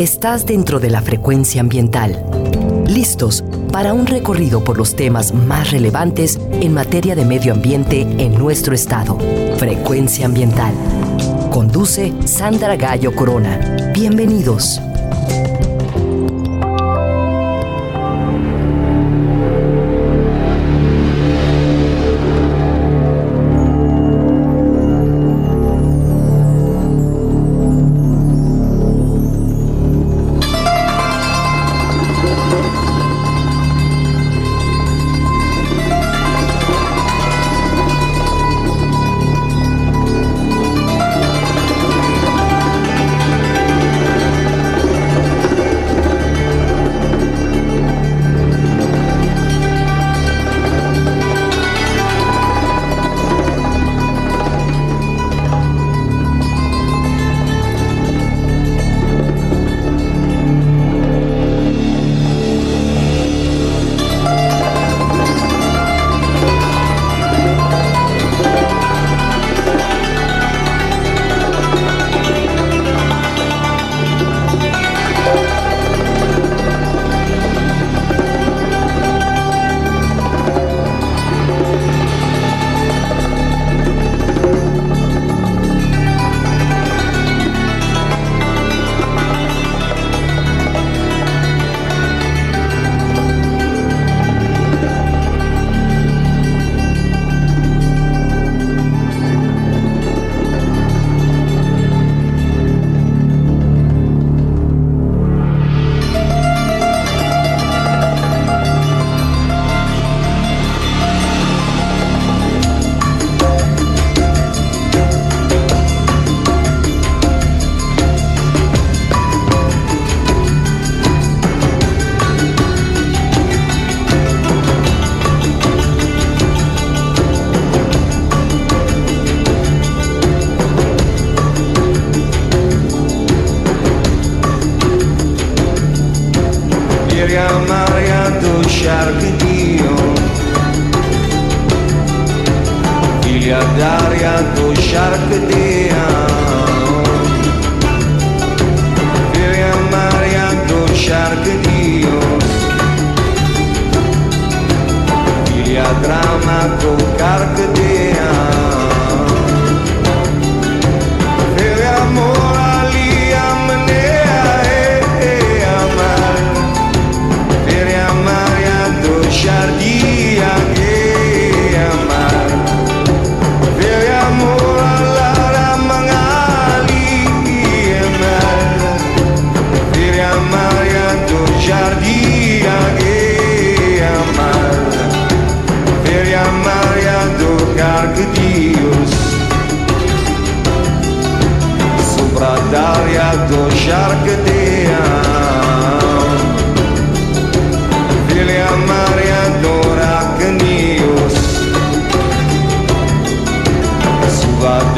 Estás dentro de la frecuencia ambiental. Listos para un recorrido por los temas más relevantes en materia de medio ambiente en nuestro estado. Frecuencia ambiental. Conduce Sandra Gallo Corona. Bienvenidos.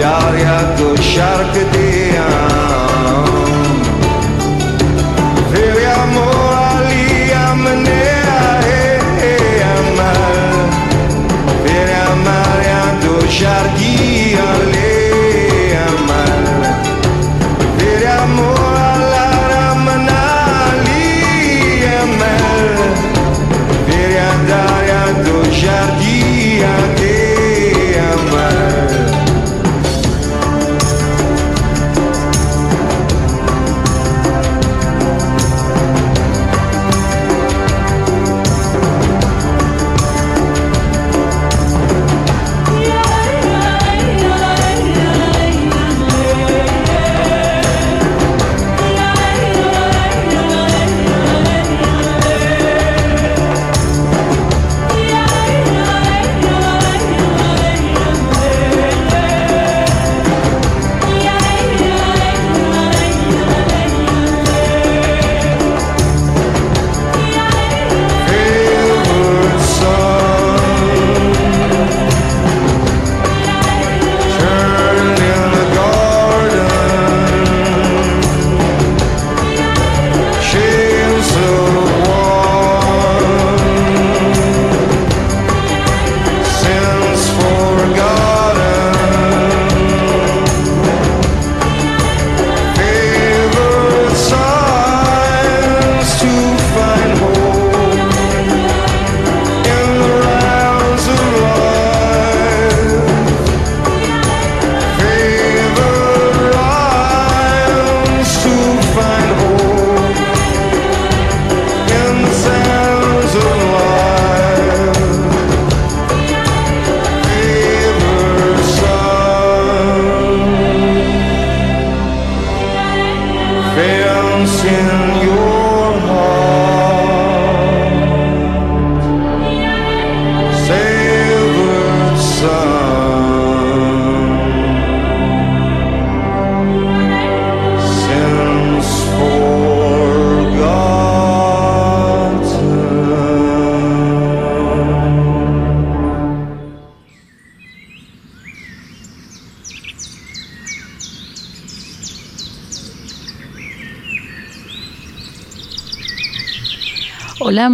प्यार या को शर्क दिया।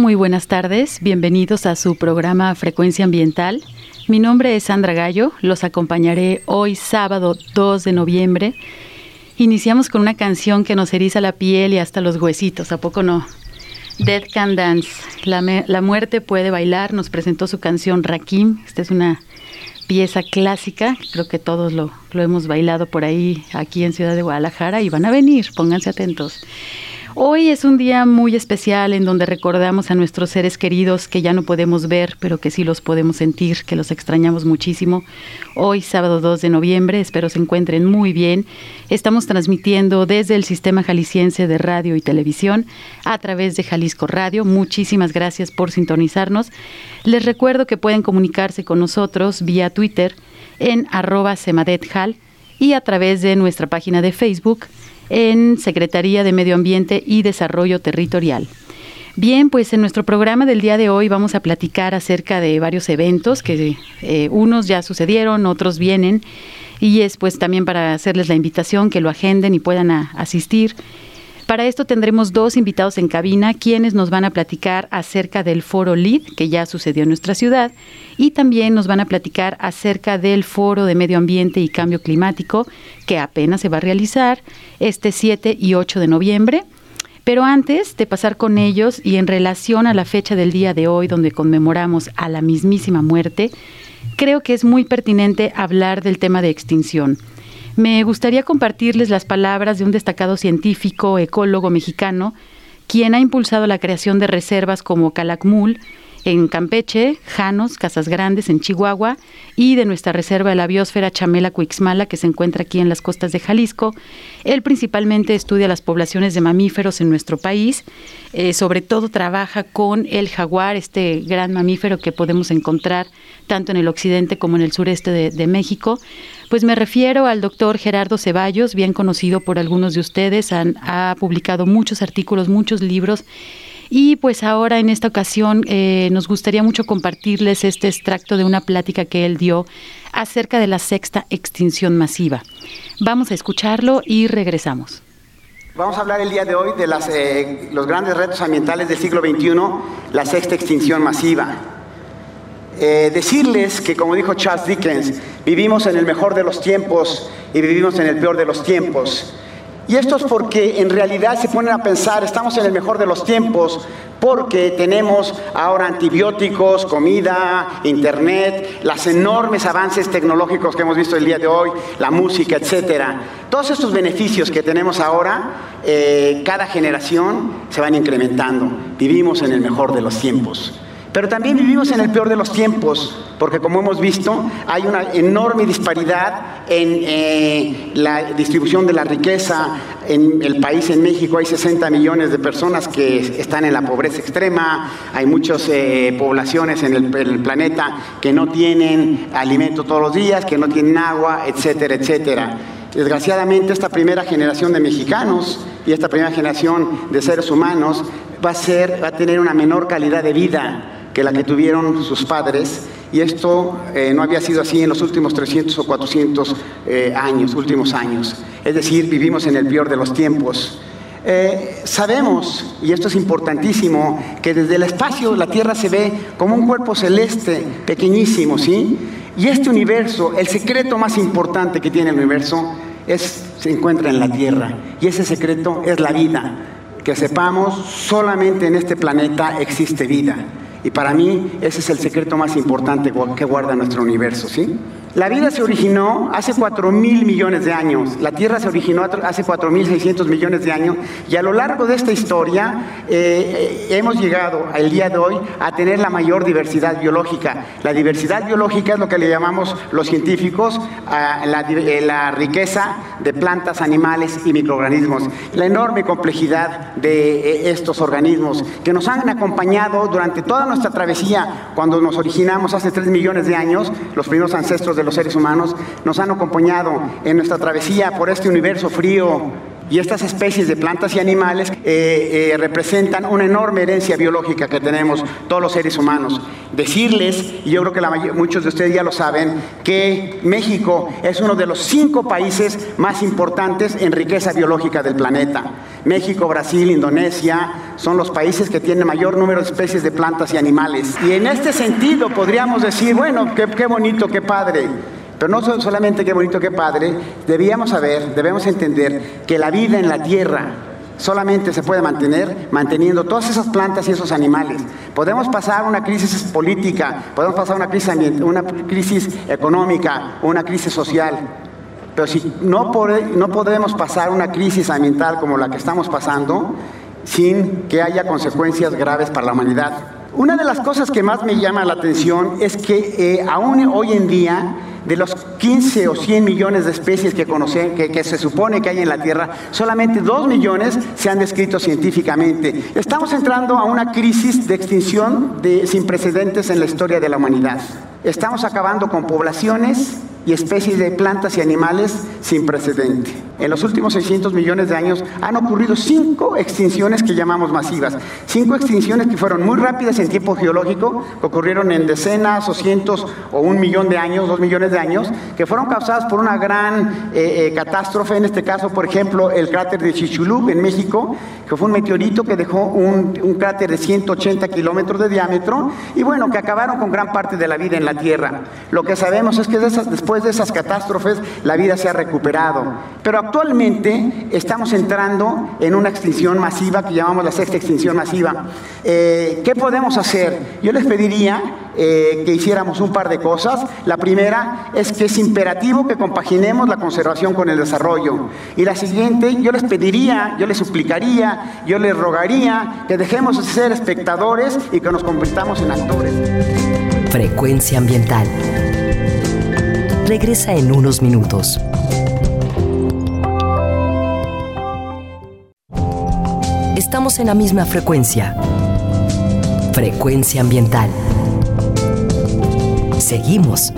Muy buenas tardes. Bienvenidos a su programa Frecuencia Ambiental. Mi nombre es Sandra Gallo. Los acompañaré hoy sábado 2 de noviembre. Iniciamos con una canción que nos eriza la piel y hasta los huesitos, ¿a poco no? Dead Can Dance. La, muerte puede bailar. Nos presentó su canción Rakim. Esta es una pieza clásica. Creo que todos lo, lo hemos bailado por ahí, aquí en Ciudad de Guadalajara, y van a venir. Pónganse atentos. Hoy es un día muy especial en donde recordamos a nuestros seres queridos que ya no podemos ver, pero que sí los podemos sentir, que los extrañamos muchísimo. Hoy, sábado 2 de noviembre, espero se encuentren muy bien. Estamos transmitiendo desde el Sistema Jalisciense de Radio y Televisión a través de Jalisco Radio. Muchísimas gracias por sintonizarnos. Les recuerdo que pueden comunicarse con nosotros vía Twitter en arroba semadethal y a través de nuestra página de Facebook en Secretaría de Medio Ambiente y Desarrollo Territorial. Bien, pues en nuestro programa del día de hoy vamos a platicar acerca de varios eventos que eh, unos ya sucedieron, otros vienen y es pues también para hacerles la invitación que lo agenden y puedan asistir. Para esto tendremos dos invitados en cabina, quienes nos van a platicar acerca del foro LID, que ya sucedió en nuestra ciudad, y también nos van a platicar acerca del foro de medio ambiente y cambio climático, que apenas se va a realizar este 7 y 8 de noviembre. Pero antes de pasar con ellos y en relación a la fecha del día de hoy, donde conmemoramos a la mismísima muerte, creo que es muy pertinente hablar del tema de extinción. Me gustaría compartirles las palabras de un destacado científico, ecólogo mexicano, quien ha impulsado la creación de reservas como Calakmul en Campeche, Janos, Casas Grandes en Chihuahua y de nuestra reserva de la biosfera Chamela Cuixmala que se encuentra aquí en las costas de Jalisco. Él principalmente estudia las poblaciones de mamíferos en nuestro país, eh, sobre todo trabaja con el jaguar, este gran mamífero que podemos encontrar tanto en el occidente como en el sureste de México. Pues me refiero al doctor Gerardo Ceballos, bien conocido por algunos de ustedes, ha publicado muchos artículos, muchos libros. Y pues ahora en esta ocasión eh, nos gustaría mucho compartirles este extracto de una plática que él dio acerca de la sexta extinción masiva. Vamos a escucharlo y regresamos. Vamos a hablar el día de hoy de eh, los grandes retos ambientales del siglo XXI, la sexta extinción masiva. Eh, decirles que, como dijo Charles Dickens, vivimos en el mejor de los tiempos y vivimos en el peor de los tiempos. Y esto es porque en realidad se ponen a pensar, estamos en el mejor de los tiempos porque tenemos ahora antibióticos, comida, internet, los enormes avances tecnológicos que hemos visto el día de hoy, la música, etcétera. Todos estos beneficios que tenemos ahora, eh, cada generación se van incrementando. Vivimos en el mejor de los tiempos. Pero también vivimos en el peor de los tiempos, porque como hemos visto, hay una enorme disparidad en eh, la distribución de la riqueza. En el país, en México, hay 60 millones de personas que están en la pobreza extrema, hay muchas eh, poblaciones en el, el planeta que no tienen alimento todos los días, que no tienen agua, etcétera, etcétera. Desgraciadamente, esta primera generación de mexicanos y esta primera generación de seres humanos va a, ser, va a tener una menor calidad de vida que la que tuvieron sus padres, y esto eh, no había sido así en los últimos 300 o 400 eh, años, últimos años. Es decir, vivimos en el peor de los tiempos. Eh, sabemos, y esto es importantísimo, que desde el espacio la Tierra se ve como un cuerpo celeste pequeñísimo, ¿sí? Y este universo, el secreto más importante que tiene el universo, es, se encuentra en la Tierra. Y ese secreto es la vida. Que sepamos, solamente en este planeta existe vida. Y para mí ese es el secreto más importante que guarda nuestro universo, ¿sí? La vida se originó hace 4 mil millones de años, la Tierra se originó hace 4 mil 600 millones de años. Y a lo largo de esta historia eh, eh, hemos llegado al día de hoy a tener la mayor diversidad biológica. La diversidad biológica es lo que le llamamos los científicos a la, eh, la riqueza de plantas, animales y microorganismos, la enorme complejidad de estos organismos que nos han acompañado durante toda nuestra travesía. Cuando nos originamos hace 3 millones de años, los primeros ancestros de los seres humanos nos han acompañado en nuestra travesía por este universo frío y estas especies de plantas y animales eh, eh, representan una enorme herencia biológica que tenemos todos los seres humanos. Decirles, y yo creo que muchos de ustedes ya lo saben, que México es uno de los cinco países más importantes en riqueza biológica del planeta. México, Brasil, Indonesia son los países que tienen mayor número de especies de plantas y animales. Y en este sentido podríamos decir, bueno, qué, qué bonito, qué padre. Pero no solamente qué bonito, qué padre, debíamos saber, debemos entender que la vida en la tierra solamente se puede mantener manteniendo todas esas plantas y esos animales. Podemos pasar una crisis política, podemos pasar una crisis, económica, una crisis social, pero si no, no podemos pasar una crisis ambiental como la que estamos pasando sin que haya consecuencias graves para la humanidad. Una de las cosas que más me llama la atención es que eh, aún hoy en día de los 15 o 100 millones de especies que, que, se supone que hay en la Tierra, solamente 2 millones se han descrito científicamente. Estamos entrando a una crisis de extinción de, sin precedentes en la historia de la humanidad. Estamos acabando con poblaciones y especies de plantas y animales sin precedente. En los últimos 600 millones de años han ocurrido cinco extinciones que llamamos masivas. Cinco extinciones que fueron muy rápidas en tiempo geológico, que ocurrieron en decenas o cientos o un millón de años, dos millones de años, que fueron causadas por una gran eh, eh, catástrofe, en este caso, por ejemplo, el cráter de Chichulub en México, que fue un meteorito que dejó un, cráter de 180 kilómetros de diámetro y bueno, que acabaron con gran parte de la vida en la Tierra. Lo que sabemos es que después de esas catástrofes la vida se ha recuperado. Pero actualmente estamos entrando en una extinción masiva que llamamos la sexta extinción masiva. Eh, ¿Qué podemos hacer? Yo les pediría eh, que hiciéramos un par de cosas. La primera es que es imperativo que compaginemos la conservación con el desarrollo. Y la siguiente, yo les pediría, yo les suplicaría, yo les rogaría que dejemos de ser espectadores y que nos convirtamos en actores. Frecuencia ambiental regresa en unos minutos. Estamos en la misma frecuencia. Frecuencia ambiental. Seguimos.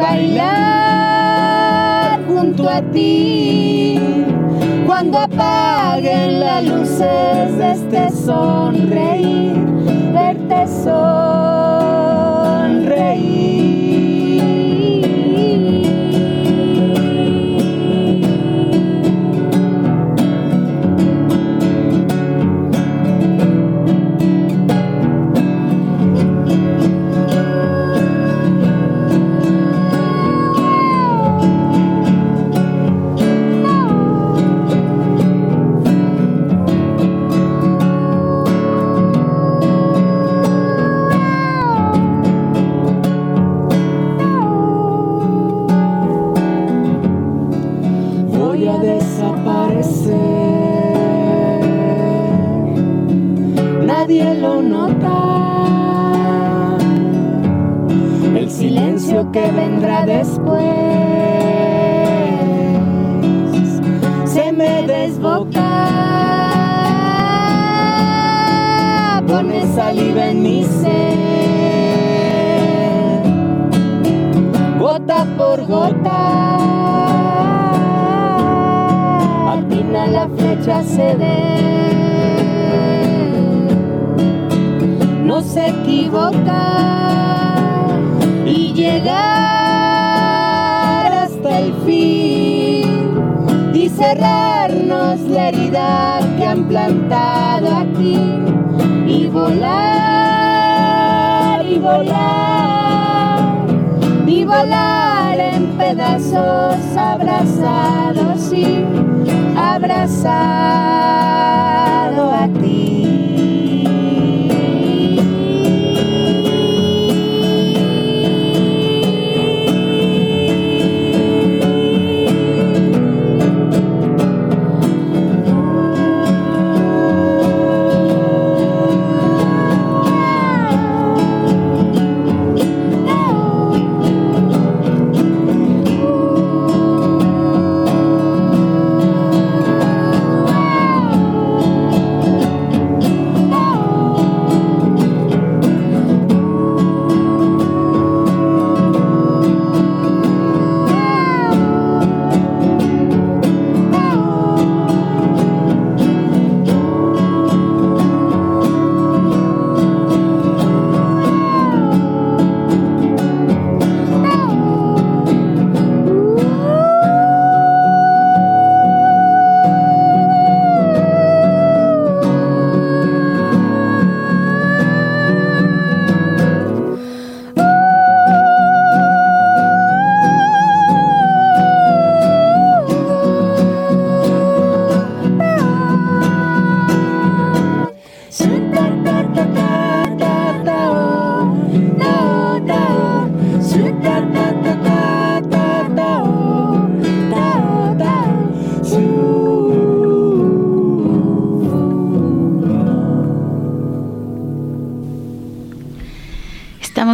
bailar junto a ti. Cuando apaguen las luces de este sonreír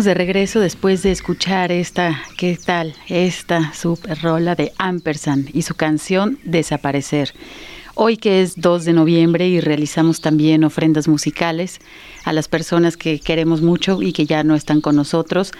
de regreso después de escuchar esta, ¿qué tal? Esta super rola de Ampersand y su canción Desaparecer. Hoy que es 2 de noviembre y realizamos también ofrendas musicales a las personas que queremos mucho y que ya no están con nosotros.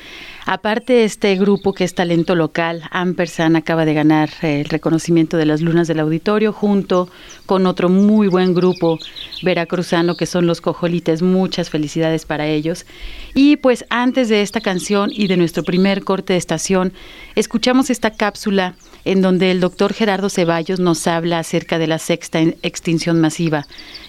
Aparte este grupo que es talento local, Ampersand acaba de ganar eh, el reconocimiento de las lunas del auditorio junto con otro muy buen grupo veracruzano que son los Cojolites. Muchas felicidades para ellos. Y pues antes de esta canción y de nuestro primer corte de estación, escuchamos esta cápsula en donde el doctor Gerardo Ceballos nos habla acerca de la sexta extinción masiva.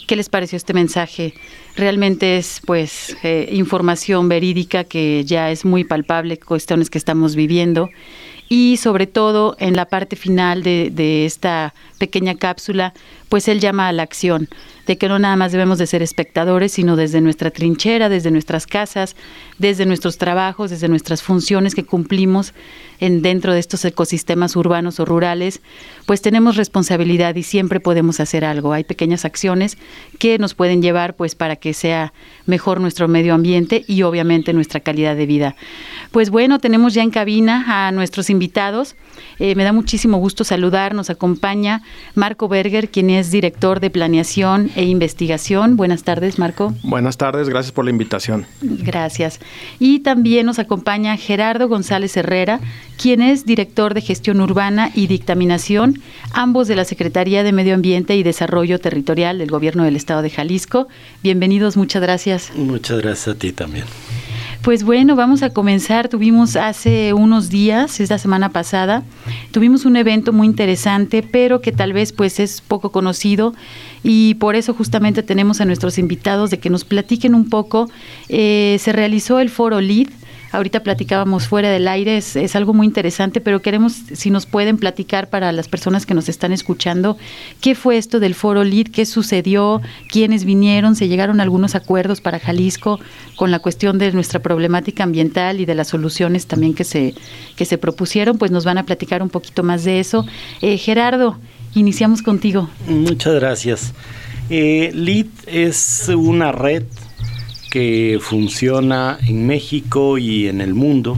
¿Qué les pareció este mensaje? Realmente es pues eh, información verídica que ya es muy palpable, cuestiones que estamos viviendo. Y sobre todo en la parte final de, esta pequeña cápsula, pues él llama a la acción, de que no nada más debemos de ser espectadores, sino desde nuestra trinchera, desde nuestras casas, desde nuestros trabajos, desde nuestras funciones que cumplimos, en dentro de estos ecosistemas urbanos o rurales, pues tenemos responsabilidad y siempre podemos hacer algo. Hay pequeñas acciones que nos pueden llevar pues para que sea mejor nuestro medio ambiente y obviamente nuestra calidad de vida. Pues bueno, tenemos ya en cabina a nuestros invitados. Eh, me da muchísimo gusto saludar. Nos acompaña Marco Berger, quien es director de planeación e investigación. Buenas tardes, Marco. Buenas tardes, gracias por la invitación. Gracias. Y también nos acompaña Gerardo González Herrera, quien es director de gestión urbana y dictaminación, ambos de la Secretaría de Medio Ambiente y Desarrollo Territorial del Gobierno del Estado de Jalisco. Bienvenidos, muchas gracias. Muchas gracias a ti también. Pues bueno, vamos a comenzar. Tuvimos hace unos días, es la semana pasada, tuvimos un evento muy interesante, pero que tal vez pues es poco conocido y por eso justamente tenemos a nuestros invitados de que nos platiquen un poco. Eh, se realizó el foro LEAD ahorita platicábamos fuera del aire, es, algo muy interesante, pero queremos si nos pueden platicar para las personas que nos están escuchando, qué fue esto del foro LID, qué sucedió, quiénes vinieron, se llegaron algunos acuerdos para Jalisco con la cuestión de nuestra problemática ambiental y de las soluciones también que se, que se propusieron, pues nos van a platicar un poquito más de eso. Eh, Gerardo, Iniciamos contigo. Muchas gracias. Eh, LID es una red que funciona en México y en el mundo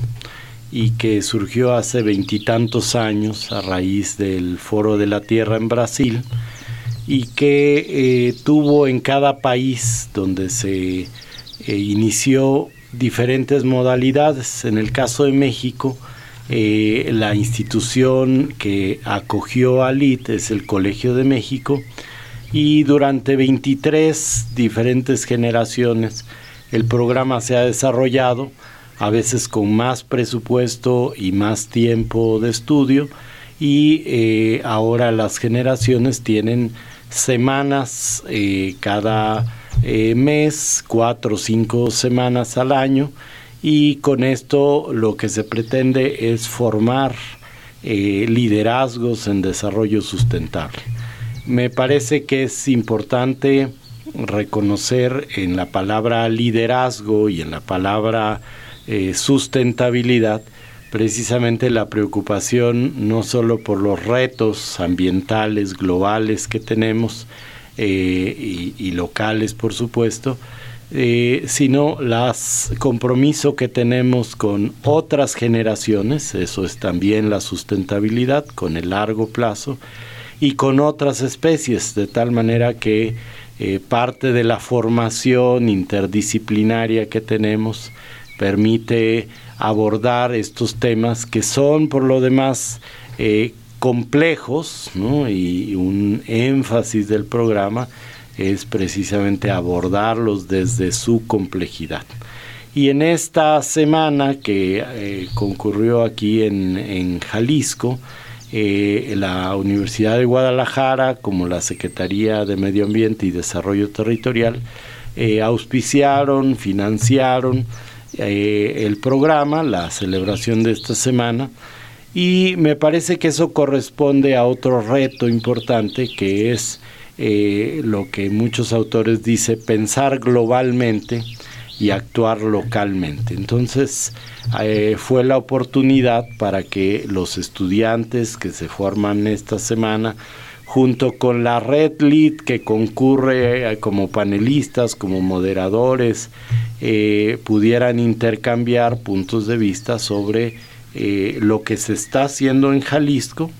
y que surgió hace veintitantos años a raíz del Foro de la Tierra en Brasil y que eh, tuvo en cada país donde se eh, inició diferentes modalidades. En el caso de México, eh, la institución que acogió a LIT es el Colegio de México y durante 23 diferentes generaciones el programa se ha desarrollado, a veces con más presupuesto y más tiempo de estudio y eh, ahora las generaciones tienen semanas eh, cada mes, cuatro o cinco semanas al año y con esto lo que se pretende es formar eh, liderazgos en desarrollo sustentable. Me parece que es importante reconocer en la palabra liderazgo y en la palabra eh, sustentabilidad precisamente la preocupación no solo por los retos ambientales globales que tenemos eh, y locales por supuesto, eh, sino el compromiso que tenemos con otras generaciones, eso es también la sustentabilidad, con el largo plazo, y con otras especies, de tal manera que eh, parte de la formación interdisciplinaria que tenemos permite abordar estos temas que son por lo demás eh, complejos y un énfasis del programa es precisamente abordarlos desde su complejidad. Y en esta semana que eh, concurrió aquí en, Jalisco, eh, la Universidad de Guadalajara, como la Secretaría de Medio Ambiente y Desarrollo Territorial, eh, auspiciaron, financiaron el programa, la celebración de esta semana, y me parece que eso corresponde a otro reto importante que es eh, lo que muchos autores dicen, pensar globalmente y actuar localmente. Entonces eh, fue la oportunidad para que los estudiantes que se forman esta semana, junto con la Red Lead que concurre eh, como panelistas, como moderadores, pudieran intercambiar puntos de vista sobre lo que se está haciendo en Jalisco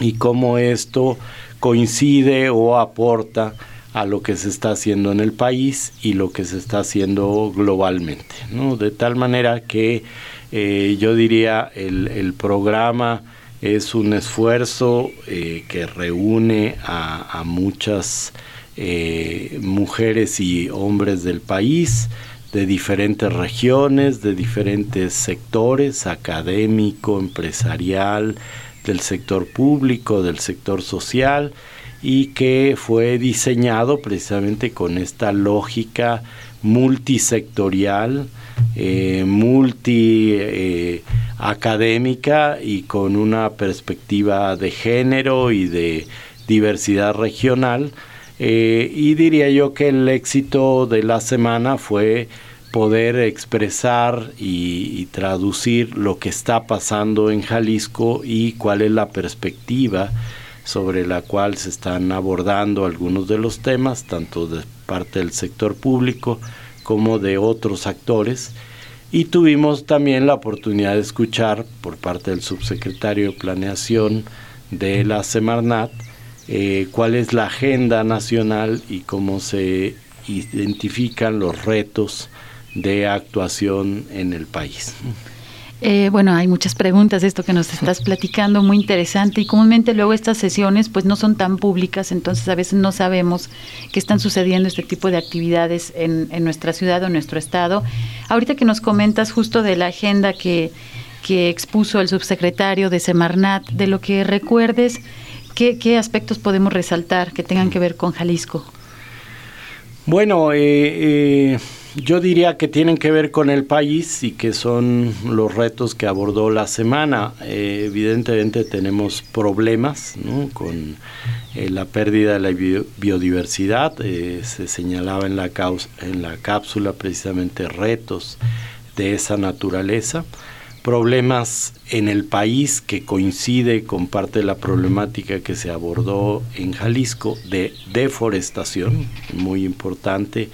y cómo esto coincide o aporta a lo que se está haciendo en el país y lo que se está haciendo globalmente. ¿no? De tal manera que eh, yo diría el, el, programa es un esfuerzo eh, que reúne a, muchas eh, mujeres y hombres del país, de diferentes regiones, de diferentes sectores, académico, empresarial, del sector público, del sector social y que fue diseñado precisamente con esta lógica multisectorial, eh, multi eh, y con una perspectiva de género y de diversidad regional. Eh, y diría yo que el éxito de la semana fue poder expresar y, traducir lo que está pasando en Jalisco y cuál es la perspectiva sobre la cual se están abordando algunos de los temas, tanto de parte del sector público como de otros actores. Y tuvimos también la oportunidad de escuchar por parte del subsecretario de Planeación de la Semarnat eh, cuál es la agenda nacional y cómo se identifican los retos de actuación en el país. Eh, bueno, hay muchas preguntas de esto que nos estás platicando, muy interesante y comúnmente luego estas sesiones pues no son tan públicas, entonces a veces no sabemos qué están sucediendo este tipo de actividades en, nuestra ciudad o en nuestro estado. Ahorita que nos comentas justo de la agenda que, que expuso el subsecretario de Semarnat, de lo que recuerdes, ¿qué, qué aspectos podemos resaltar que tengan que ver con Jalisco? Bueno, eh, eh yo diría que tienen que ver con el país y que son los retos que abordó la semana. Eh, evidentemente tenemos problemas con eh, la pérdida de la biodiversidad. Eh, se señalaba en la, en la cápsula precisamente retos de esa naturaleza. problemas en el país que coincide con parte de la problemática que se abordó en Jalisco de deforestación, muy importante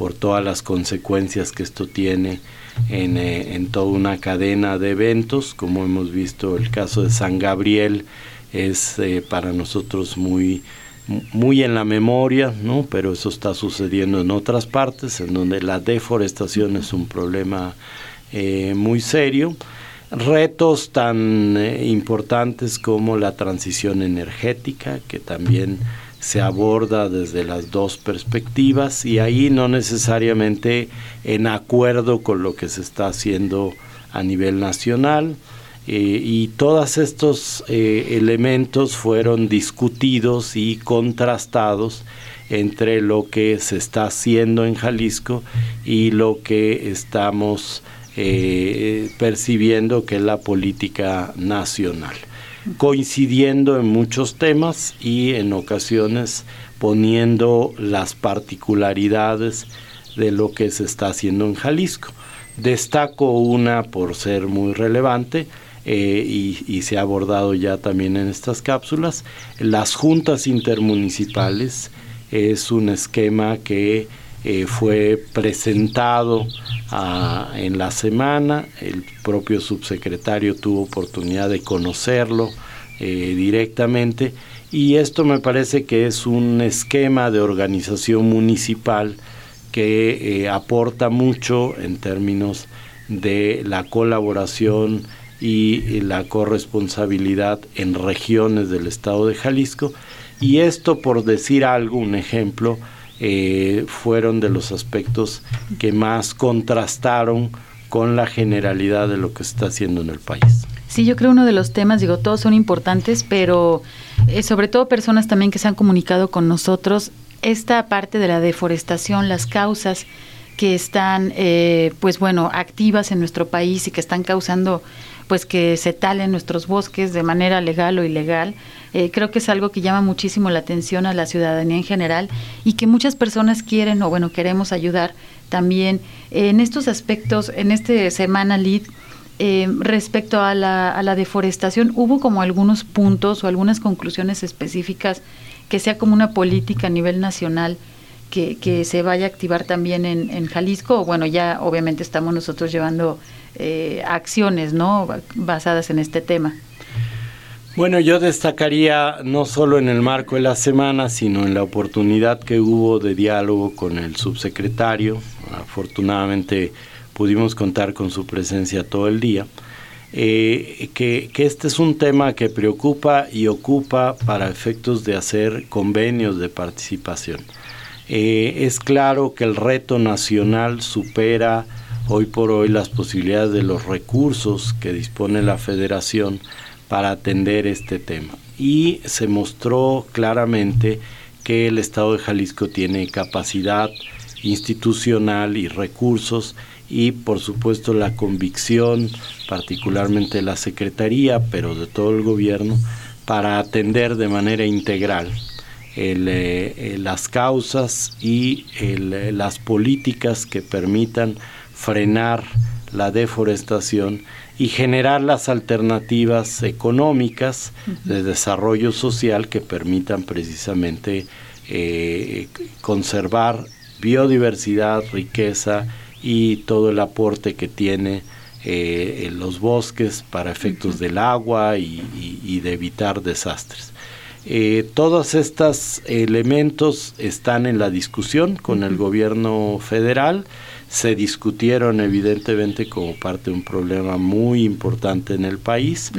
por todas las consecuencias que esto tiene en, eh, en, toda una cadena de eventos, como hemos visto el caso de San Gabriel es eh, para nosotros muy muy en la memoria, ¿no? pero eso está sucediendo en otras partes, en donde la deforestación es un problema eh, muy serio. Retos tan importantes como la transición energética, que también se aborda desde las dos perspectivas y ahí no necesariamente en acuerdo con lo que se está haciendo a nivel nacional. Eh, y todos estos eh, elementos fueron discutidos y contrastados entre lo que se está haciendo en Jalisco y lo que estamos eh, percibiendo que es la política nacional, coincidiendo en muchos temas y en ocasiones poniendo las particularidades de lo que se está haciendo en Jalisco. Destaco una por ser muy relevante, eh, y, se ha abordado ya también en estas cápsulas. Las juntas intermunicipales es un esquema que eh, fue presentado ah, en la semana, el propio subsecretario tuvo oportunidad de conocerlo eh, directamente y esto me parece que es un esquema de organización municipal que aporta mucho en términos de la colaboración y la corresponsabilidad en regiones del estado de Jalisco. Y esto, por decir algo, un ejemplo, eh, fueron de los aspectos que más contrastaron con la generalidad de lo que se está haciendo en el país. Sí, yo creo uno de los temas, digo, todos son importantes, pero eh, sobre todo personas también que se han comunicado con nosotros, esta parte de la deforestación, las causas que están, eh, pues bueno, activas en nuestro país y que están causando pues que se talen nuestros bosques de manera legal o ilegal. Eh, creo que es algo que llama muchísimo la atención a la ciudadanía en general y que muchas personas quieren o bueno queremos ayudar también en estos aspectos. En este semana lead eh, respecto a la, deforestación hubo como algunos puntos o algunas conclusiones específicas que sea como una política a nivel nacional que, que se vaya a activar también en, en Jalisco. Bueno, ya obviamente estamos nosotros llevando eh, acciones ¿no? basadas en este tema. Bueno, yo destacaría no solo en el marco de la semana, sino en la oportunidad que hubo de diálogo con el subsecretario. Afortunadamente pudimos contar con su presencia todo el día. Eh, que, este es un tema que preocupa y ocupa para efectos de hacer convenios de participación. Eh, es claro que el reto nacional supera hoy por hoy las posibilidades de los recursos que dispone la federación para atender este tema. Y se mostró claramente que el Estado de Jalisco tiene capacidad institucional y recursos y por supuesto la convicción, particularmente la Secretaría, pero de todo el gobierno, para atender de manera integral eh, las causas y eh, las políticas que permitan frenar la deforestación y generar las alternativas económicas de desarrollo social que permitan precisamente eh, conservar biodiversidad, riqueza y todo el aporte que tiene eh, los bosques para efectos del agua y, de evitar desastres. Eh, todos estos elementos están en la discusión con el gobierno federal se discutieron evidentemente como parte de un problema muy importante en el país.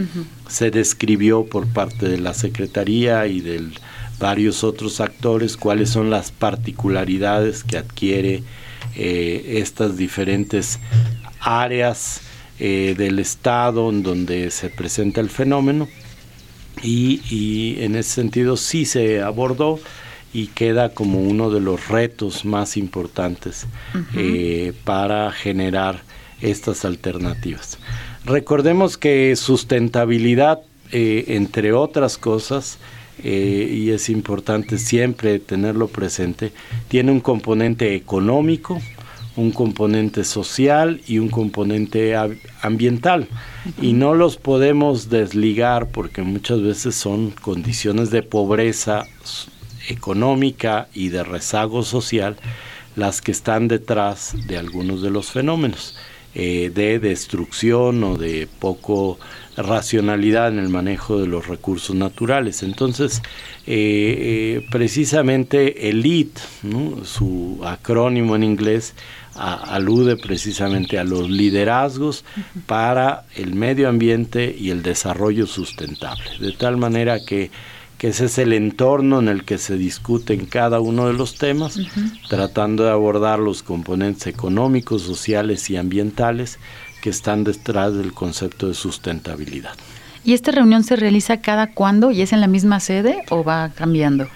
Se describió por parte de la Secretaría y de varios otros actores cuáles son las particularidades que adquiere eh, estas diferentes áreas eh, del Estado en donde se presenta el fenómeno. Y, y en ese sentido sí se abordó y queda como uno de los retos más importantes eh, para generar estas alternativas. Recordemos que sustentabilidad, eh, entre otras cosas, eh, y es importante siempre tenerlo presente, tiene un componente económico, un componente social y un componente ambiental. Y no los podemos desligar porque muchas veces son condiciones de pobreza económica y de rezago social las que están detrás de algunos de los fenómenos eh, de destrucción o de poco racionalidad en el manejo de los recursos naturales. Entonces, eh, eh, precisamente el LEED, su acrónimo en inglés, alude precisamente a los liderazgos para el medio ambiente y el desarrollo sustentable. De tal manera que que ese es el entorno en el que se discuten cada uno de los temas, tratando de abordar los componentes económicos, sociales y ambientales que están detrás del concepto de sustentabilidad. ¿Y esta reunión se realiza cada cuándo y es en la misma sede o va cambiando?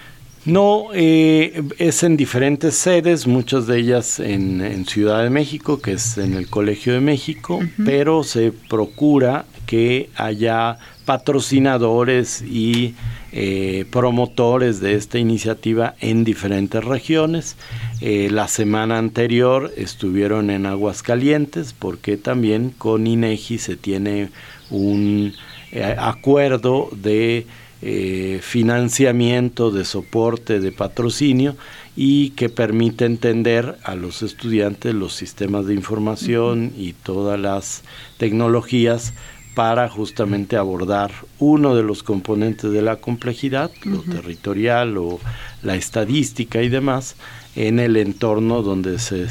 No, eh, es en diferentes sedes, muchas de ellas en, Ciudad de México, que es en el Colegio de México, pero se procura que haya patrocinadores y eh, promotores de esta iniciativa en diferentes regiones. Eh, la semana anterior estuvieron en Aguascalientes porque también con INEGI se tiene un eh, acuerdo de financiamiento, de soporte, de patrocinio y que permite entender a los estudiantes los sistemas de información y todas las tecnologías para justamente abordar uno de los componentes de la complejidad, lo territorial o la estadística y demás, en el entorno donde se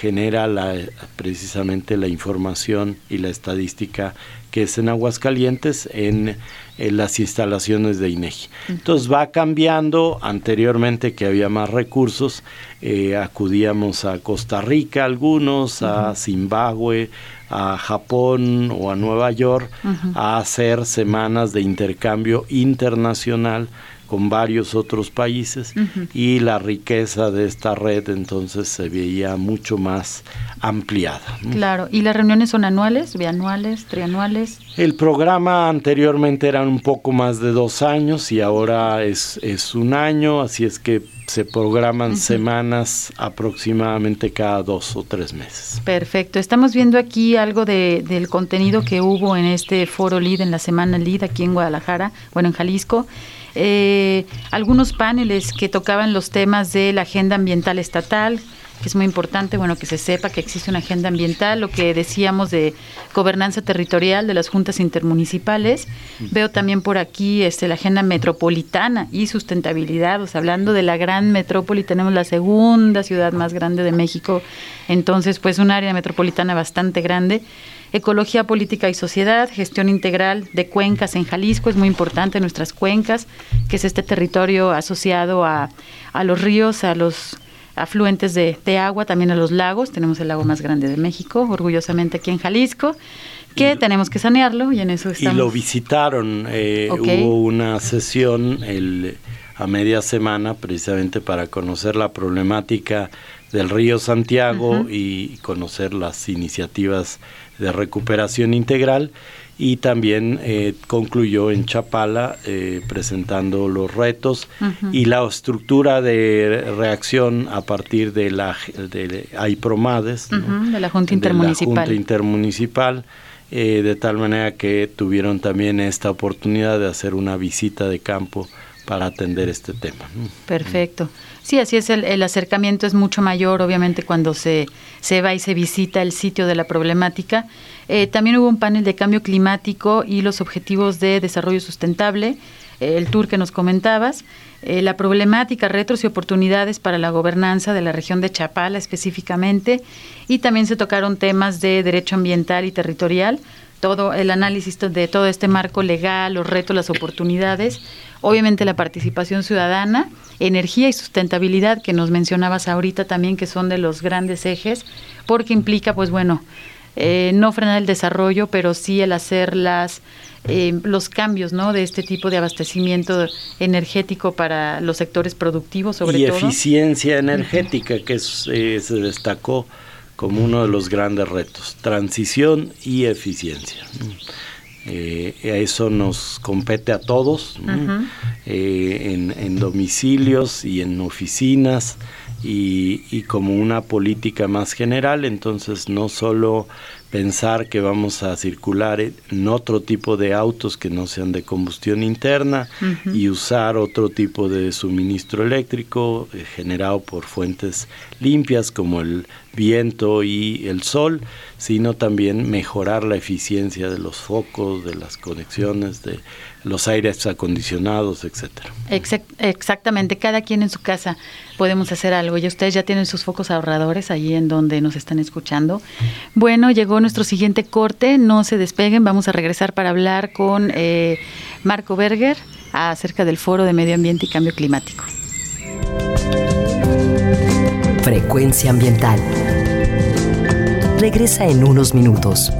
genera la, precisamente la información y la estadística que es en Aguascalientes, en, las instalaciones de INEGI. Entonces va cambiando, anteriormente que había más recursos, eh, acudíamos a Costa Rica algunos, a Zimbabue, a Japón o a Nueva York a hacer semanas de intercambio internacional con varios otros países y la riqueza de esta red entonces se veía mucho más ampliada. Claro, ¿y las reuniones son anuales, bianuales, trianuales? El programa anteriormente eran un poco más de dos años y ahora es, es un año, así es que se programan semanas aproximadamente cada dos o tres meses. Perfecto. Estamos viendo aquí algo de, del contenido que hubo en este foro LID, en la semana LID aquí en Guadalajara, bueno, en Jalisco. Eh, algunos paneles que tocaban los temas de la agenda ambiental estatal, que es muy importante, bueno, que se sepa que existe una agenda ambiental, lo que decíamos de gobernanza territorial de las juntas intermunicipales. Veo también por aquí este, la agenda metropolitana y sustentabilidad, o sea, hablando de la gran metrópoli, tenemos la segunda ciudad más grande de México, entonces pues un área metropolitana bastante grande. Ecología, política y sociedad, gestión integral de cuencas en Jalisco, es muy importante nuestras cuencas, que es este territorio asociado a, a los ríos, a los afluentes de, agua, también a los lagos. Tenemos el lago más grande de México, orgullosamente aquí en Jalisco, que tenemos que sanearlo y en eso estamos. Y lo visitaron, eh, hubo una sesión el, a media semana precisamente para conocer la problemática del río Santiago y conocer las iniciativas de recuperación integral y también eh, concluyó en Chapala eh, presentando los retos y la estructura de reacción a partir de la de AIPROMADES, de la Junta Intermunicipal. De la Junta Intermunicipal eh, de tal manera que tuvieron también esta oportunidad de hacer una visita de campo para atender este tema. Perfecto. Sí, así es, el, acercamiento es mucho mayor, obviamente, cuando se, se va y se visita el sitio de la problemática. Eh, también hubo un panel de cambio climático y los objetivos de desarrollo sustentable, eh, el tour que nos comentabas, eh, la problemática, retos y oportunidades para la gobernanza de la región de Chapala específicamente, y también se tocaron temas de derecho ambiental y territorial, todo el análisis de todo este marco legal, los retos, las oportunidades, obviamente la participación ciudadana, energía y sustentabilidad que nos mencionabas ahorita también que son de los grandes ejes, porque implica pues bueno, eh, no frenar el desarrollo, pero sí el hacer las eh, los cambios ¿no? de este tipo de abastecimiento energético para los sectores productivos sobre todo. Y eficiencia energética, que eh, se destacó como uno de los grandes retos, transición y eficiencia. Eh, eso nos compete a todos, eh, en, domicilios y en oficinas, y, y como una política más general, entonces no solo pensar que vamos a circular en otro tipo de autos que no sean de combustión interna y usar otro tipo de suministro eléctrico eh, generado por fuentes limpias como el viento y el sol, sino también mejorar la eficiencia de los focos, de las conexiones, de los aires acondicionados, etcétera. exactamente, cada quien en su casa podemos hacer algo. Y ustedes ya tienen sus focos ahorradores allí en donde nos están escuchando. Bueno, llegó nuestro siguiente corte, no se despeguen, vamos a regresar para hablar con eh, Marco Berger acerca del Foro de Medio Ambiente y Cambio Climático. Frecuencia ambiental. Regresa en unos minutos.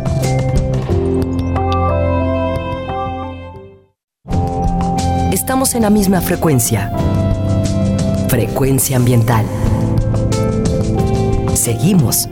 Estamos en la misma frecuencia. Frecuencia ambiental. Seguimos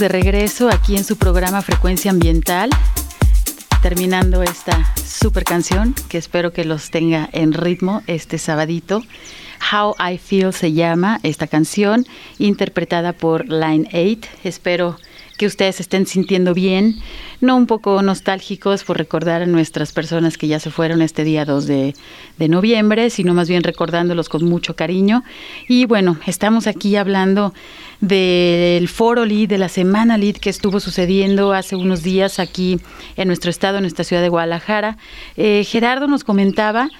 de regreso aquí en su programa Frecuencia Ambiental, terminando esta super canción que espero que los tenga en ritmo este sabadito. How I Feel se llama esta canción, interpretada por Line 8. Espero que ustedes estén sintiendo bien, no un poco nostálgicos por recordar a nuestras personas que ya se fueron este día 2 de, de noviembre, sino más bien recordándolos con mucho cariño. Y bueno, estamos aquí hablando del foro LID, de la semana LID que estuvo sucediendo hace unos días aquí en nuestro estado, en nuestra ciudad de Guadalajara. Eh, Gerardo nos comentaba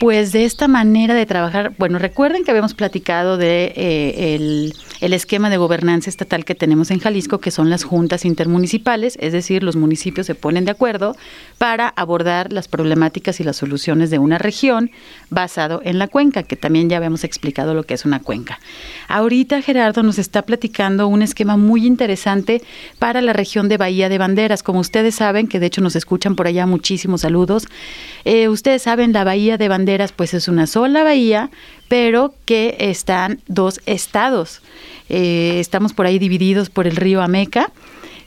pues de esta manera de trabajar, bueno, recuerden que habíamos platicado de eh, el, esquema de gobernanza estatal que tenemos en Jalisco, que son las juntas intermunicipales, es decir, los municipios se ponen de acuerdo para abordar las problemáticas y las soluciones de una región basado en la cuenca, que también ya habíamos explicado lo que es una cuenca. Ahorita Gerardo nos está platicando un esquema muy interesante para la región de Bahía de Banderas. Como ustedes saben, que de hecho nos escuchan por allá, muchísimos saludos. Eh, ustedes saben, la Bahía de Banderas pues es una sola bahía, pero que están dos estados. Eh, estamos por ahí divididos por el río Ameca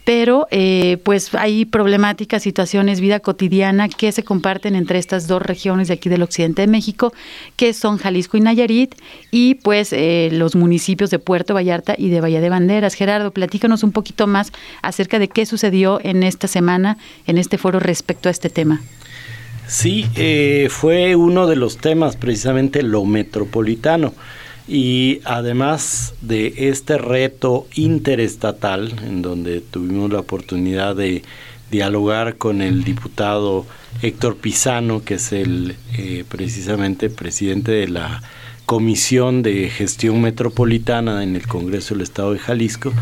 pero eh, pues hay problemáticas, situaciones, vida cotidiana que se comparten entre estas dos regiones de aquí del occidente de México, que son Jalisco y Nayarit, y pues eh, los municipios de Puerto Vallarta y de Bahía de Banderas. Gerardo, platícanos un poquito más acerca de qué sucedió en esta semana, en este foro respecto a este tema. Sí, eh, fue uno de los temas precisamente lo metropolitano. Y además de este reto interestatal en donde tuvimos la oportunidad de dialogar con el diputado Héctor Pisano, que es el eh, precisamente presidente de la Comisión de Gestión Metropolitana en el Congreso del Estado de Jalisco,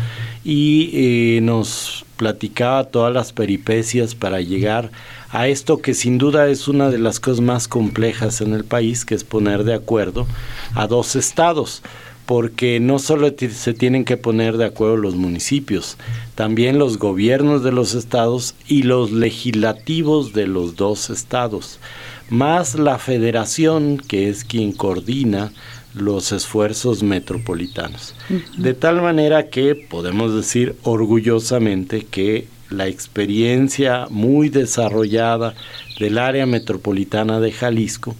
y eh, nos platicaba todas las peripecias para llegar a esto que sin duda es una de las cosas más complejas en el país, que es poner de acuerdo a dos estados porque no solo se tienen que poner de acuerdo los municipios, también los gobiernos de los estados y los legislativos de los dos estados, más la federación, que es quien coordina los esfuerzos metropolitanos. De tal manera que podemos decir orgullosamente que la experiencia muy desarrollada del área metropolitana de Jalisco,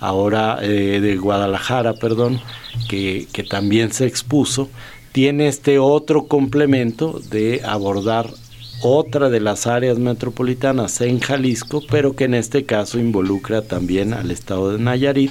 ahora eh, de Guadalajara, perdón, que, que también se expuso, tiene este otro complemento de abordar otra de las áreas metropolitanas en Jalisco, pero que en este caso involucra también al estado de Nayarit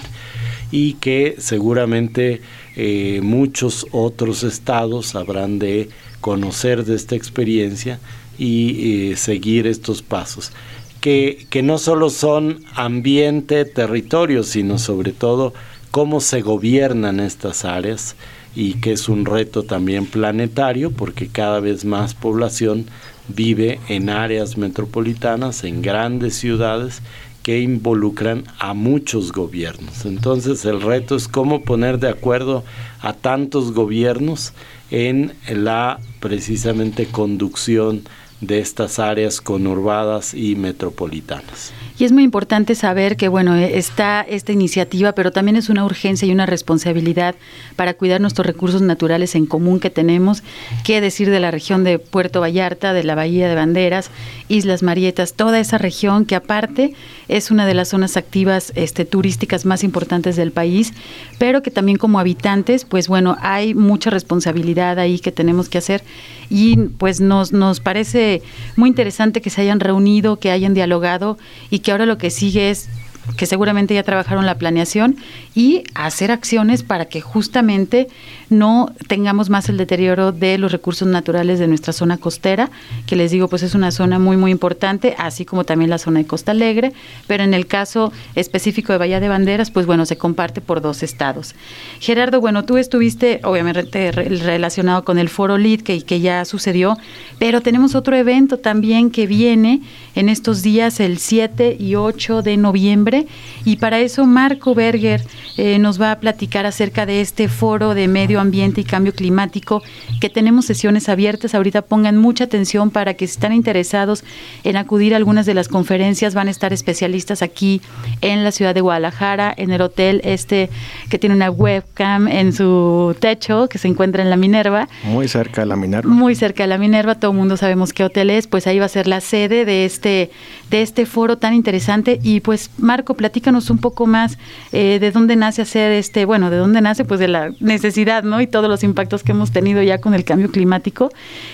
y que seguramente eh, muchos otros estados habrán de conocer de esta experiencia y seguir estos pasos. Que, que no solo son ambiente, territorio, sino sobre todo cómo se gobiernan estas áreas y que es un reto también planetario porque cada vez más población vive en áreas metropolitanas, en grandes ciudades que involucran a muchos gobiernos. Entonces el reto es cómo poner de acuerdo a tantos gobiernos en la precisamente conducción de estas áreas conurbadas y metropolitanas. Y es muy importante saber que, bueno, eh, está esta iniciativa, pero también es una urgencia y una responsabilidad para cuidar nuestros recursos naturales en común que tenemos. Qué decir de la región de Puerto Vallarta, de la Bahía de Banderas, Islas Marietas, toda esa región que aparte es una de las zonas activas este, turísticas más importantes del país, pero que también como habitantes, pues bueno, hay mucha responsabilidad ahí que tenemos que hacer y pues nos, nos parece muy interesante que se hayan reunido, que hayan dialogado y que ahora lo que sigue es que seguramente ya trabajaron la planeación y hacer acciones para que justamente no tengamos más el deterioro de los recursos naturales de nuestra zona costera, que les digo, pues es una zona muy, muy importante, así como también la zona de Costa Alegre, pero en el caso específico de Bahía de Banderas, pues bueno, se comparte por dos estados. Gerardo, bueno, tú estuviste obviamente relacionado con el foro LID que, que ya sucedió, pero tenemos otro evento también que viene en estos días, el 7 y 8 de noviembre, Y para eso Marco Berger eh, nos va a platicar acerca de este foro de medio ambiente y cambio climático, que tenemos sesiones abiertas. Ahorita pongan mucha atención para que si están interesados en acudir a algunas de las conferencias, van a estar especialistas aquí en la ciudad de Guadalajara, en el hotel este que tiene una webcam en su techo, que se encuentra en la Minerva. Muy cerca de la Minerva. Muy cerca de la Minerva, todo el mundo sabemos qué hotel es, pues ahí va a ser la sede de este, de este foro tan interesante. Y pues Marco, platícanos un poco más eh, de dónde nace hacer este, bueno, de dónde nace pues de la necesidad, ¿no? Y todos los impactos que hemos tenido ya con el cambio climático.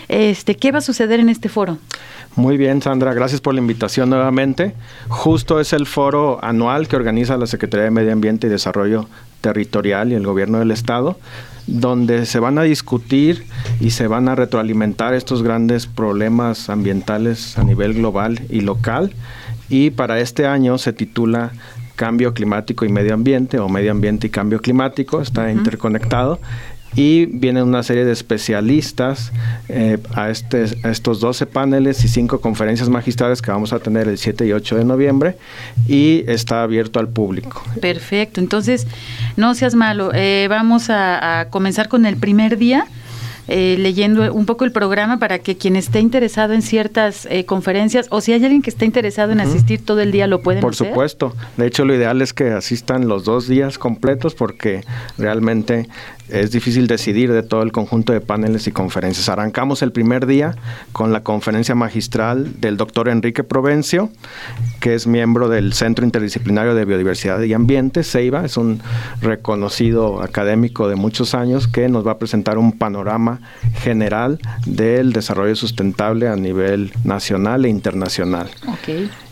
Este, ¿Qué va a suceder en este foro? Muy bien, Sandra, gracias por la invitación nuevamente. Justo es el foro anual que organiza la Secretaría de Medio Ambiente y Desarrollo Territorial y el Gobierno del Estado donde se van a discutir y se van a retroalimentar estos grandes problemas ambientales a nivel global y local. Y para este año se titula Cambio Climático y Medio Ambiente o Medio Ambiente y Cambio Climático, está interconectado y vienen una serie de especialistas eh, a, este, a estos 12 paneles y 5 conferencias magistrales que vamos a tener el 7 y 8 de noviembre y está abierto al público. Perfecto, entonces no seas malo, eh, vamos a, a comenzar con el primer día eh, leyendo un poco el programa para que quien esté interesado en ciertas eh, conferencias o si hay alguien que esté interesado en asistir todo el día lo pueden Por supuesto. De hecho, lo ideal es que asistan los dos días completos porque realmente es difícil decidir de todo el conjunto de paneles y conferencias. Arrancamos el primer día con la conferencia magistral del doctor Enrique Provencio, que es miembro del Centro Interdisciplinario de Biodiversidad y Ambiente, CEIBA, es un reconocido académico de muchos años que nos va a presentar un panorama general del desarrollo sustentable a nivel nacional e internacional.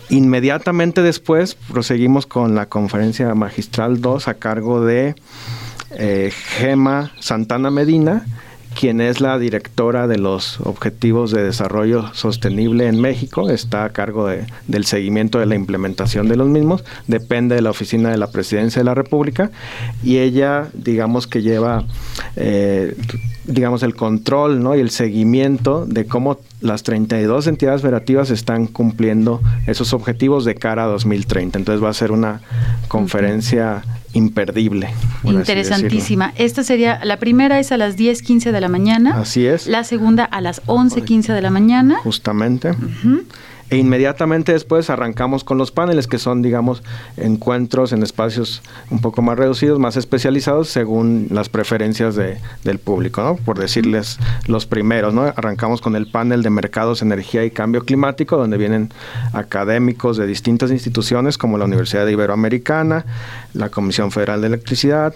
Inmediatamente después proseguimos con la conferencia magistral 2 a cargo de eh, Gema Santana Medina, quien es la directora de los Objetivos de Desarrollo Sostenible en México, está a cargo de, del seguimiento de la implementación de los mismos, depende de la Oficina de la Presidencia de la República y ella, digamos que lleva, eh, digamos, el control ¿no? y el seguimiento de cómo las 32 entidades federativas están cumpliendo esos objetivos de cara a 2030. Entonces va a ser una conferencia imperdible. Interesantísima. Esta sería, la primera es a las 10.15 de la mañana. Así es. La segunda a las 11.15 de la mañana. Justamente. E inmediatamente después arrancamos con los paneles, que son, digamos, encuentros en espacios un poco más reducidos, más especializados, según las preferencias de, del público, ¿no? Por decirles los primeros, ¿no? Arrancamos con el panel de mercados, energía y cambio climático, donde vienen académicos de distintas instituciones, como la Universidad Iberoamericana, la Comisión Federal de Electricidad,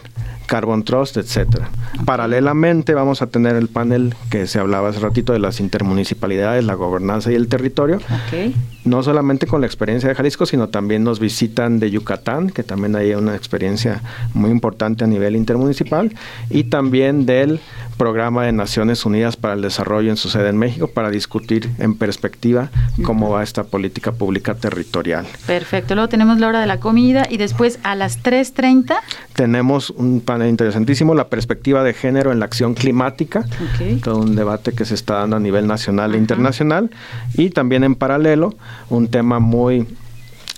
Carbon Trust, etcétera. Paralelamente vamos a tener el panel que se hablaba hace ratito de las intermunicipalidades, la gobernanza y el territorio. No solamente con la experiencia de Jalisco, sino también nos visitan de Yucatán, que también hay una experiencia muy importante a nivel intermunicipal, y también del programa de Naciones Unidas para el Desarrollo en su sede en México para discutir en perspectiva cómo va esta política pública territorial. Perfecto, luego tenemos la hora de la comida y después a las 3.30 tenemos un panel interesantísimo, la perspectiva de género en la acción climática, todo un debate que se está dando a nivel nacional e internacional y también en paralelo un tema muy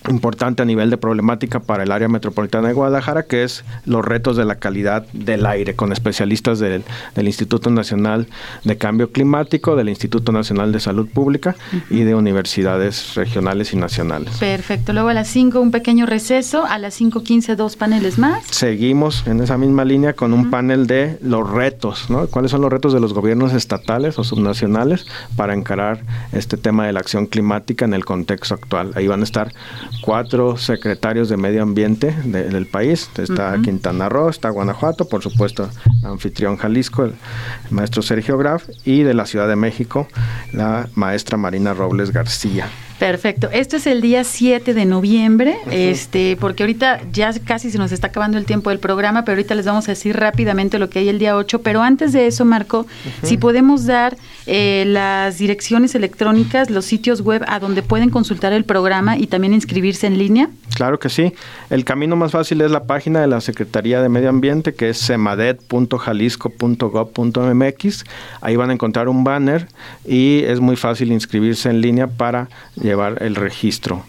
importante a nivel de problemática para el área metropolitana de Guadalajara, que es los retos de la calidad del aire, con especialistas del, Instituto Nacional de Cambio Climático, del Instituto Nacional de Salud Pública y de universidades regionales y nacionales. Perfecto. Luego a las 5 un pequeño receso, a las 5.15 dos paneles más. Seguimos en esa misma línea con un panel de los retos, ¿no? ¿Cuáles son los retos de los gobiernos estatales o subnacionales para encarar este tema de la acción climática en el contexto actual? Ahí van a estar cuatro secretarios de medio ambiente del país. Está Quintana Roo, está Guanajuato, por supuesto, anfitrión Jalisco, el maestro Sergio Graf, y de la Ciudad de México, la maestra Marina Robles García. Perfecto. Esto es el día 7 de noviembre, este, porque ahorita ya casi se nos está acabando el tiempo del programa, pero ahorita les vamos a decir rápidamente lo que hay el día 8. Pero antes de eso, Marco, si podemos dar eh, las direcciones electrónicas, los sitios web a donde pueden consultar el programa y también inscribirse en línea? Claro que sí. El camino más fácil es la página de la Secretaría de Medio Ambiente, que es semadet.jalisco.gov.mx. Ahí van a encontrar un banner y es muy fácil inscribirse en línea para llevar el registro.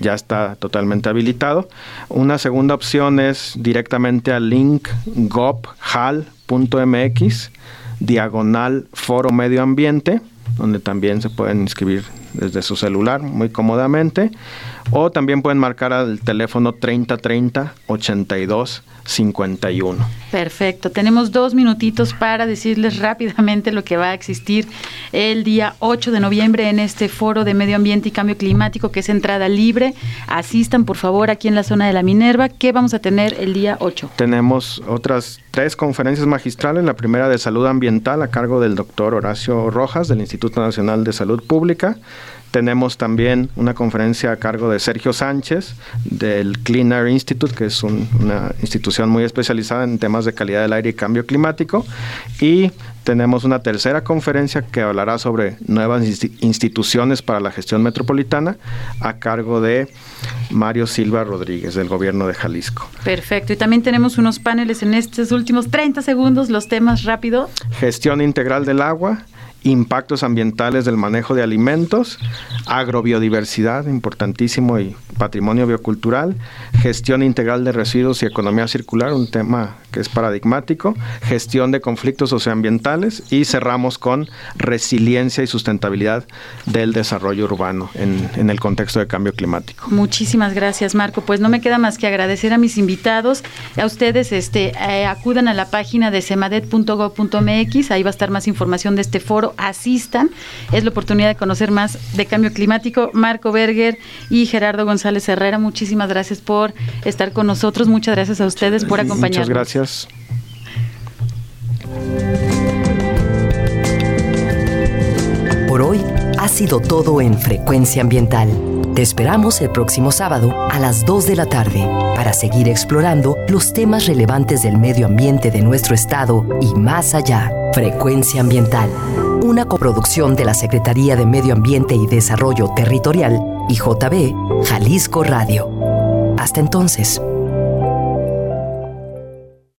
ya está totalmente habilitado. Una segunda opción es directamente al link gov.hal.mx diagonal foro medio ambiente, donde también se pueden inscribir desde su celular muy cómodamente. O también pueden marcar al teléfono 3030 82 51. Perfecto. Tenemos dos minutitos para decirles rápidamente lo que va a existir el día 8 de noviembre en este foro de medio ambiente y cambio climático que es entrada libre. Asistan por favor aquí en la zona de la Minerva. ¿Qué vamos a tener el día 8? Tenemos otras tres conferencias magistrales. La primera de salud ambiental a cargo del doctor Horacio Rojas del Instituto Nacional de Salud Pública. Tenemos también una conferencia a cargo de Sergio Sánchez del Clean Air Institute, que es una institución muy especializada en temas de calidad del aire y cambio climático. Y tenemos una tercera conferencia que hablará sobre nuevas instituciones para la gestión metropolitana a cargo de Mario Silva Rodríguez del gobierno de Jalisco. Perfecto. Y también tenemos unos paneles en estos últimos 30 segundos, los temas rápido. Gestión integral del agua, impactos ambientales del manejo de alimentos, agrobiodiversidad, importantísimo, y patrimonio biocultural, gestión integral de residuos y economía circular, un tema que es paradigmático, gestión de conflictos socioambientales y cerramos con resiliencia y sustentabilidad del desarrollo urbano en, el contexto de cambio climático. Muchísimas gracias, Marco. Pues no me queda más que agradecer a mis invitados, a ustedes este, eh, acudan a la página de semadet.gov.mx, ahí va a estar más información de este foro asistan. Es la oportunidad de conocer más de cambio climático. Marco Berger y Gerardo González Herrera, muchísimas gracias por estar con nosotros. Muchas gracias a ustedes por acompañarnos. Muchas Por hoy ha sido todo en Frecuencia Ambiental. Te esperamos el próximo sábado a las 2 de la tarde para seguir explorando los temas relevantes del medio ambiente de nuestro estado y más allá. Frecuencia Ambiental una coproducción de la Secretaría de Medio Ambiente y Desarrollo Territorial y JB Jalisco Radio. Hasta entonces.